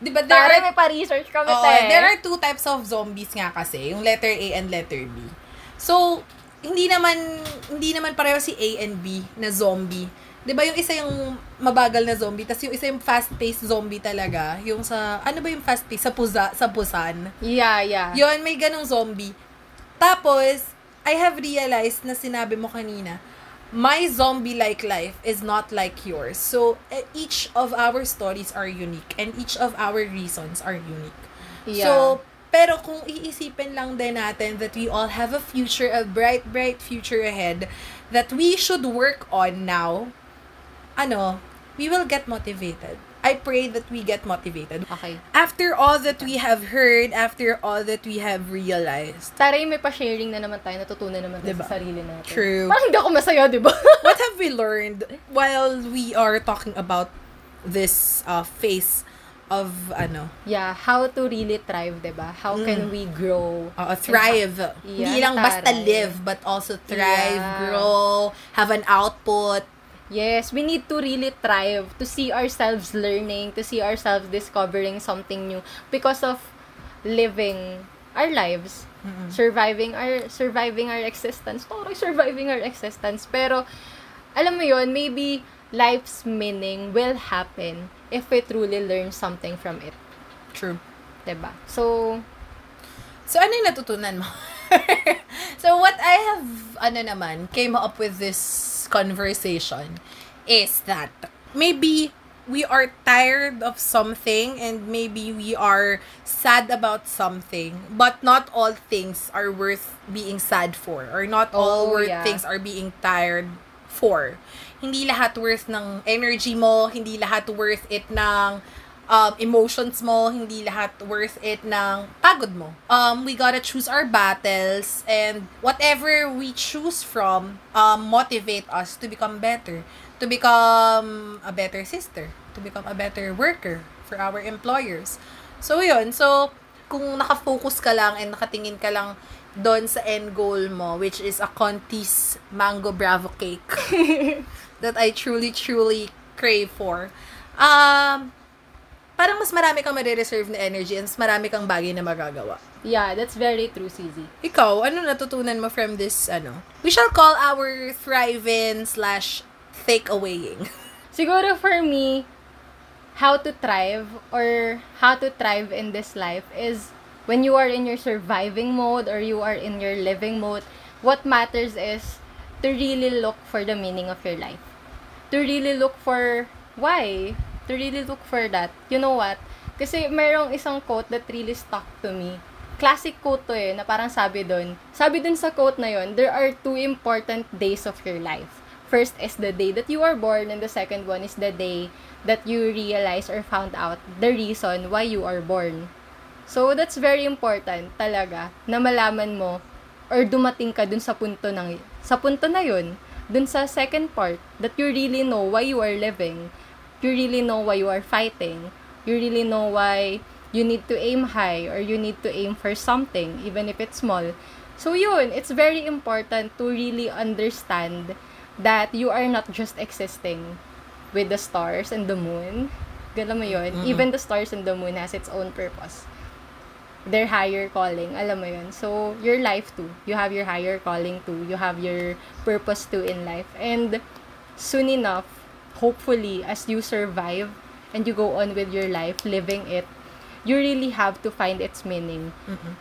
Speaker 1: 'Di ba there
Speaker 4: Tara,
Speaker 1: are
Speaker 4: may pa-research kami,
Speaker 1: Oo,
Speaker 4: te.
Speaker 1: there are two types of zombies nga kasi, yung letter A and letter B. So, hindi naman hindi naman pareho si A and B na zombie. 'Di ba yung isa yung mabagal na zombie, tapos yung isa yung fast-paced zombie talaga, yung sa ano ba yung fast-paced sa puza, sa Busan.
Speaker 4: Yeah, yeah.
Speaker 1: Yun, may ganong zombie. Tapos, I have realized na sinabi mo kanina, my zombie-like life is not like yours. So, eh, each of our stories are unique and each of our reasons are unique.
Speaker 4: Yeah.
Speaker 1: So, pero kung iisipin lang din natin that we all have a future, a bright, bright future ahead that we should work on now, ano, we will get motivated. I pray that we get motivated.
Speaker 4: Okay.
Speaker 1: After all that we have heard, after all that we have realized,
Speaker 4: Taray, may pa-sharing na naman tayo, natutunan naman tayo
Speaker 1: Diba?
Speaker 4: sa sarili natin.
Speaker 1: True.
Speaker 4: Parang hindi ako masaya, di ba? [laughs]
Speaker 1: what have we learned while we are talking about this uh, phase of ano
Speaker 4: yeah, how to really thrive, di ba? How can we grow?
Speaker 1: uh, thrive hindi
Speaker 4: Yan,
Speaker 1: lang basta
Speaker 4: taray.
Speaker 1: live but also thrive
Speaker 4: Yeah.
Speaker 1: grow have an output
Speaker 4: Yes, we need to really thrive, to see ourselves learning, to see ourselves discovering something new because of living our lives, surviving our surviving our existence. Sorry, surviving our existence. Pero alam mo 'yon, maybe life's meaning will happen if we truly learn something from it,
Speaker 1: true
Speaker 4: 'di ba? So,
Speaker 1: so ano yung natutunan mo [laughs] so what I have ano naman came up with this conversation is that maybe we are tired of something and maybe we are sad about something but not all things are worth being sad for or not all
Speaker 4: Oh,
Speaker 1: worth
Speaker 4: yeah.
Speaker 1: things are being tired for hindi lahat worth ng energy mo hindi lahat worth it ng um, emotions mo, hindi lahat worth it ng pagod mo. Um, we gotta choose our battles and whatever we choose from um, motivate us to become better. To become a better sister. To become a better worker for our employers. So, yun. So, kung nakafocus ka lang and nakatingin ka lang doon sa end goal mo, which is a Conti's Mango Bravo cake [laughs] that I truly, truly crave for. Um, parang mas marami kang marireserve na energy and mas marami kang bagay na magagawa.
Speaker 4: yeah, that's very true, CZ.
Speaker 1: Ikaw, ano natutunan mo from this, ano? We shall call our thriving slash takeawaying. [laughs]
Speaker 4: Siguro for me, how to thrive or how to thrive in this life is when you are in your surviving mode or you are in your living mode, what matters is to really look for the meaning of your life. To really look for why. To really look for that. You know what? Kasi mayroong isang quote that really stuck to me. Classic quote to eh, na parang sabi doon. Sabi dun sa quote na yon, there are two important days of your life. First is the day that you are born and the second one is the day that you realize or found out the reason why you are born. So, that's very important talaga na malaman mo or dumating ka dun sa punto ng sa punto na yun, dun sa second part that you really know why you are living. You really know why you are fighting. You really know why you need to aim high or you need to aim for something even if it's small. So yun, it's very important to really understand that you are not just existing with the stars and the moon. Gala mo yun? Even the stars and the moon has its own purpose. Their higher calling, alam mo yun. So, your life too. You have your higher calling too. You have your purpose too in life. And soon enough, hopefully, as you survive and you go on with your life, living it, you really have to find its meaning.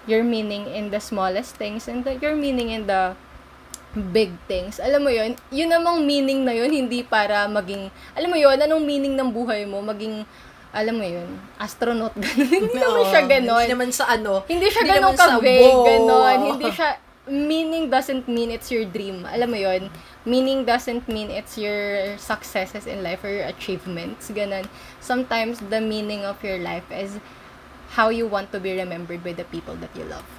Speaker 4: Your meaning in the smallest things and the, your meaning in the big things. Alam mo yon yun namang meaning na yun, hindi para maging, alam mo yon anong meaning ng buhay mo, maging, alam mo yun, astronaut, [laughs] ganun. hindi naman siya
Speaker 1: Oo,
Speaker 4: ganon.
Speaker 1: Hindi naman sa ano.
Speaker 4: Hindi siya
Speaker 1: hindi
Speaker 4: ganun ka-vague,
Speaker 1: wow.
Speaker 4: ganon. Hindi siya, meaning doesn't mean it's your dream. Alam mo yon meaning doesn't mean it's your successes in life or your achievements, ganon. Sometimes the meaning of your life is how you want to be remembered by the people that you love.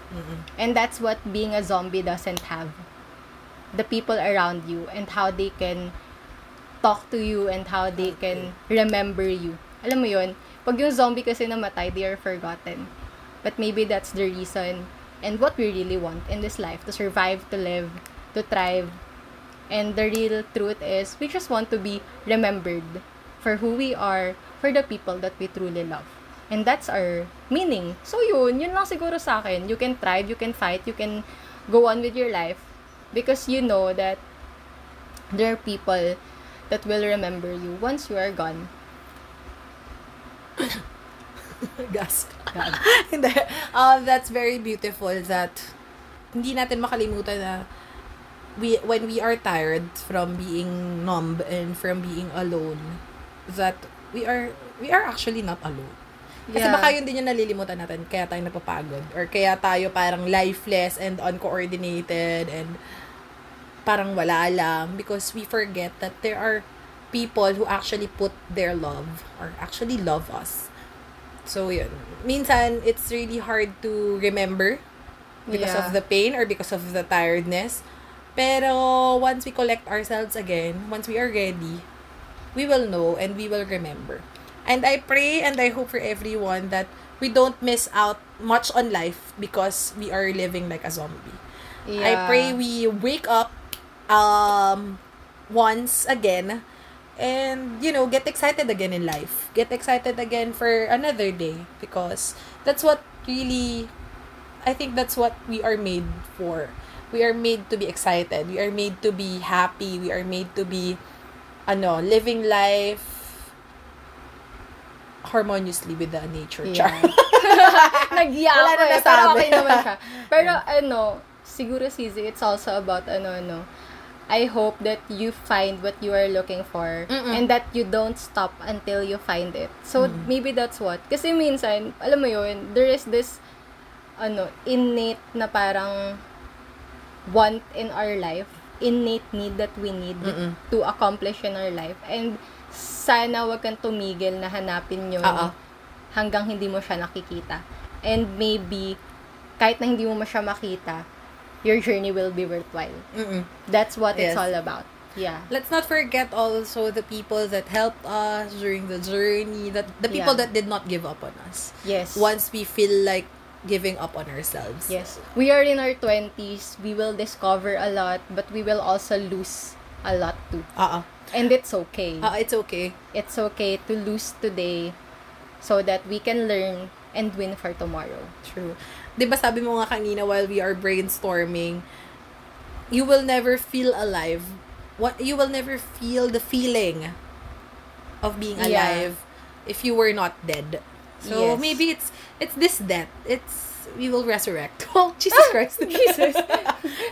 Speaker 4: And that's what being a zombie doesn't have. The people around you and how they can talk to you and how they can remember you. Alam mo yun, pag yung zombie kasi namatay, they are forgotten. But maybe that's the reason and what we really want in this life, to survive, to live, to thrive. And the real truth is, we just want to be remembered for who we are, for the people that we truly love. And that's our meaning. So yun, yun lang siguro sa akin. You can thrive, you can fight, you can go on with your life because you know that there are people that will remember you once you are gone. [coughs]
Speaker 1: Gas.
Speaker 4: God. [laughs]
Speaker 1: Hindi. Um, that's very beautiful that hindi natin makalimutan na we when we are tired from being numb and from being alone that we are we are actually not alone. Kasi
Speaker 4: Yeah.
Speaker 1: baka yun din yung nalilimutan natin, kaya tayo napapagod. Or kaya tayo parang lifeless and uncoordinated and parang wala lang because we forget that there are people who actually put their love or actually love us. So yun. Minsan, it's really hard to remember because
Speaker 4: Yeah.
Speaker 1: of the pain or because of the tiredness. Pero once we collect ourselves again, once we are ready, we will know and we will remember. And I pray and I hope for everyone that we don't miss out much on life because we are living like a zombie. I pray we wake up um once again and you know get excited again in life. Get excited again for another day because that's what really I think that's what we are made for. We are made to be excited. We are made to be happy. We are made to be ano, living life harmoniously with the nature.
Speaker 4: Yeah.
Speaker 1: Char. [laughs]
Speaker 4: Nag-iya
Speaker 1: Wala na
Speaker 4: eh, pero okay naman siya. [laughs] Pero ano, siguro Sisi, it's also about ano, ano, I hope that you find what you are looking for
Speaker 1: Mm-mm.
Speaker 4: and that you don't stop until you find it. So, maybe that's what. Kasi minsan, alam mo yun, there is this ano, innate na parang want in our life, innate need that we need
Speaker 1: Mm-mm.
Speaker 4: to accomplish in our life. And sana wag kang tumigil na hanapin yun
Speaker 1: Oo.
Speaker 4: hanggang hindi mo siya nakikita. And maybe, kahit na hindi mo siya makita, your journey will be worthwhile.
Speaker 1: Mm-mm.
Speaker 4: That's what
Speaker 1: Yes.
Speaker 4: it's all about. Yeah.
Speaker 1: Let's not forget also the people that helped us during the journey, that the people
Speaker 4: Yeah.
Speaker 1: that did not give up on us.
Speaker 4: Yes.
Speaker 1: Once we feel like giving up on ourselves.
Speaker 4: Yes. We are in our 20s. We will discover a lot, but we will also lose a lot too.
Speaker 1: Uh-uh.
Speaker 4: And it's okay.
Speaker 1: Uh, it's okay.
Speaker 4: It's okay to lose today so that we can learn and win for tomorrow.
Speaker 1: True. 'Di ba sabi mo nga kanina while we are brainstorming, you will never feel alive. What you will never feel the feeling of being
Speaker 4: Yeah.
Speaker 1: alive if you were not dead. So
Speaker 4: Yes.
Speaker 1: maybe it's it's this death. It's we will resurrect. [laughs] Oh, [laughs] Jesus [laughs] Christ.
Speaker 4: Jesus.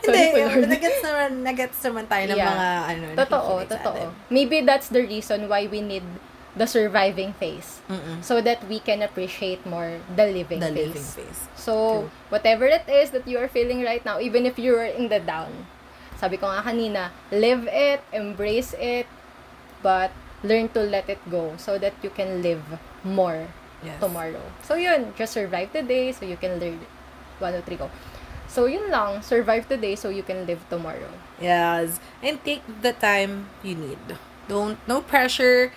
Speaker 1: Hindi, nagets naman, nagets naman tayo ng
Speaker 4: Yeah.
Speaker 1: mga, ano,
Speaker 4: Totoo, totoo.
Speaker 1: atin.
Speaker 4: Maybe that's the reason why we need the surviving phase.
Speaker 1: Mm-mm.
Speaker 4: So that we can appreciate more the living
Speaker 1: The
Speaker 4: phase.
Speaker 1: living phase.
Speaker 4: So,
Speaker 1: True.
Speaker 4: whatever it is that you are feeling right now, even if you're in the down, sabi ko nga kanina, live it, embrace it, but learn to let it go so that you can live more
Speaker 1: Yes.
Speaker 4: tomorrow. So, yun, just survive today so you can learn. One, two, three, go. So, yun lang, survive today so you can live tomorrow.
Speaker 1: Yes. And take the time you need. Don't, no pressure.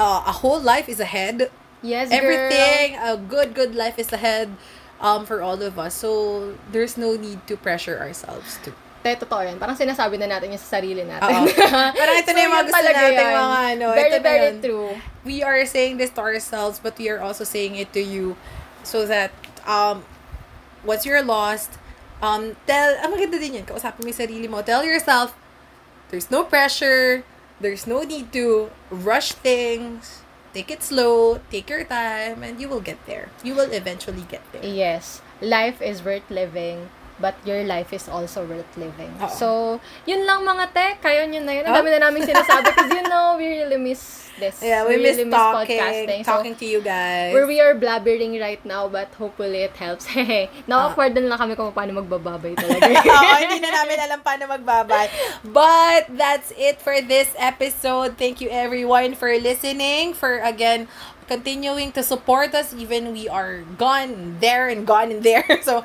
Speaker 1: Uh, a whole life is ahead.
Speaker 4: Yes, girl.
Speaker 1: Everything, a good, good life is ahead um, for all of us. So, there's no need to pressure ourselves to.
Speaker 4: Te, totoo yan. Parang sinasabi na natin yung sa sarili natin.
Speaker 1: Oo. [laughs] Parang ito na yung mga
Speaker 4: yun
Speaker 1: gusto nating
Speaker 4: yan.
Speaker 1: mga ano,
Speaker 4: Very,
Speaker 1: ito
Speaker 4: very
Speaker 1: yun.
Speaker 4: true.
Speaker 1: we are saying this to ourselves, but we are also saying it to you so that um, once you're lost, um, tell, ah, maganda din yun, kausapin mo yung sarili mo. Tell yourself, there's no pressure, there's no need to rush things, take it slow, take your time, and you will get there. You will eventually get there.
Speaker 4: Yes. Life is worth living, but your life is also worth living.
Speaker 1: Oo.
Speaker 4: So, yun lang mga te. Kaya nyo na yun. Ang dami na namin sinasabi because you know, we really miss this.
Speaker 1: Yeah, we, miss
Speaker 4: really
Speaker 1: talking,
Speaker 4: podcasting.
Speaker 1: talking
Speaker 4: so,
Speaker 1: to you guys.
Speaker 4: where we are blabbering right now, but hopefully it helps. [laughs] Na-awkward na lang kami kung paano magbababay [laughs] talaga.
Speaker 1: Oo, hindi na namin alam paano magbabay. But that's it for this episode. Thank you everyone for listening, for again continuing to support us even we are gone there and gone in there. [laughs] So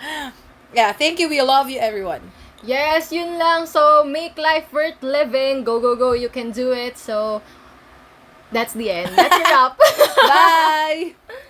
Speaker 1: yeah, thank you. We love you everyone.
Speaker 4: yes, yun lang. So, make life worth living. Go, go, go. You can do it. So, that's the end. That's a wrap. [laughs]
Speaker 1: Bye. [laughs]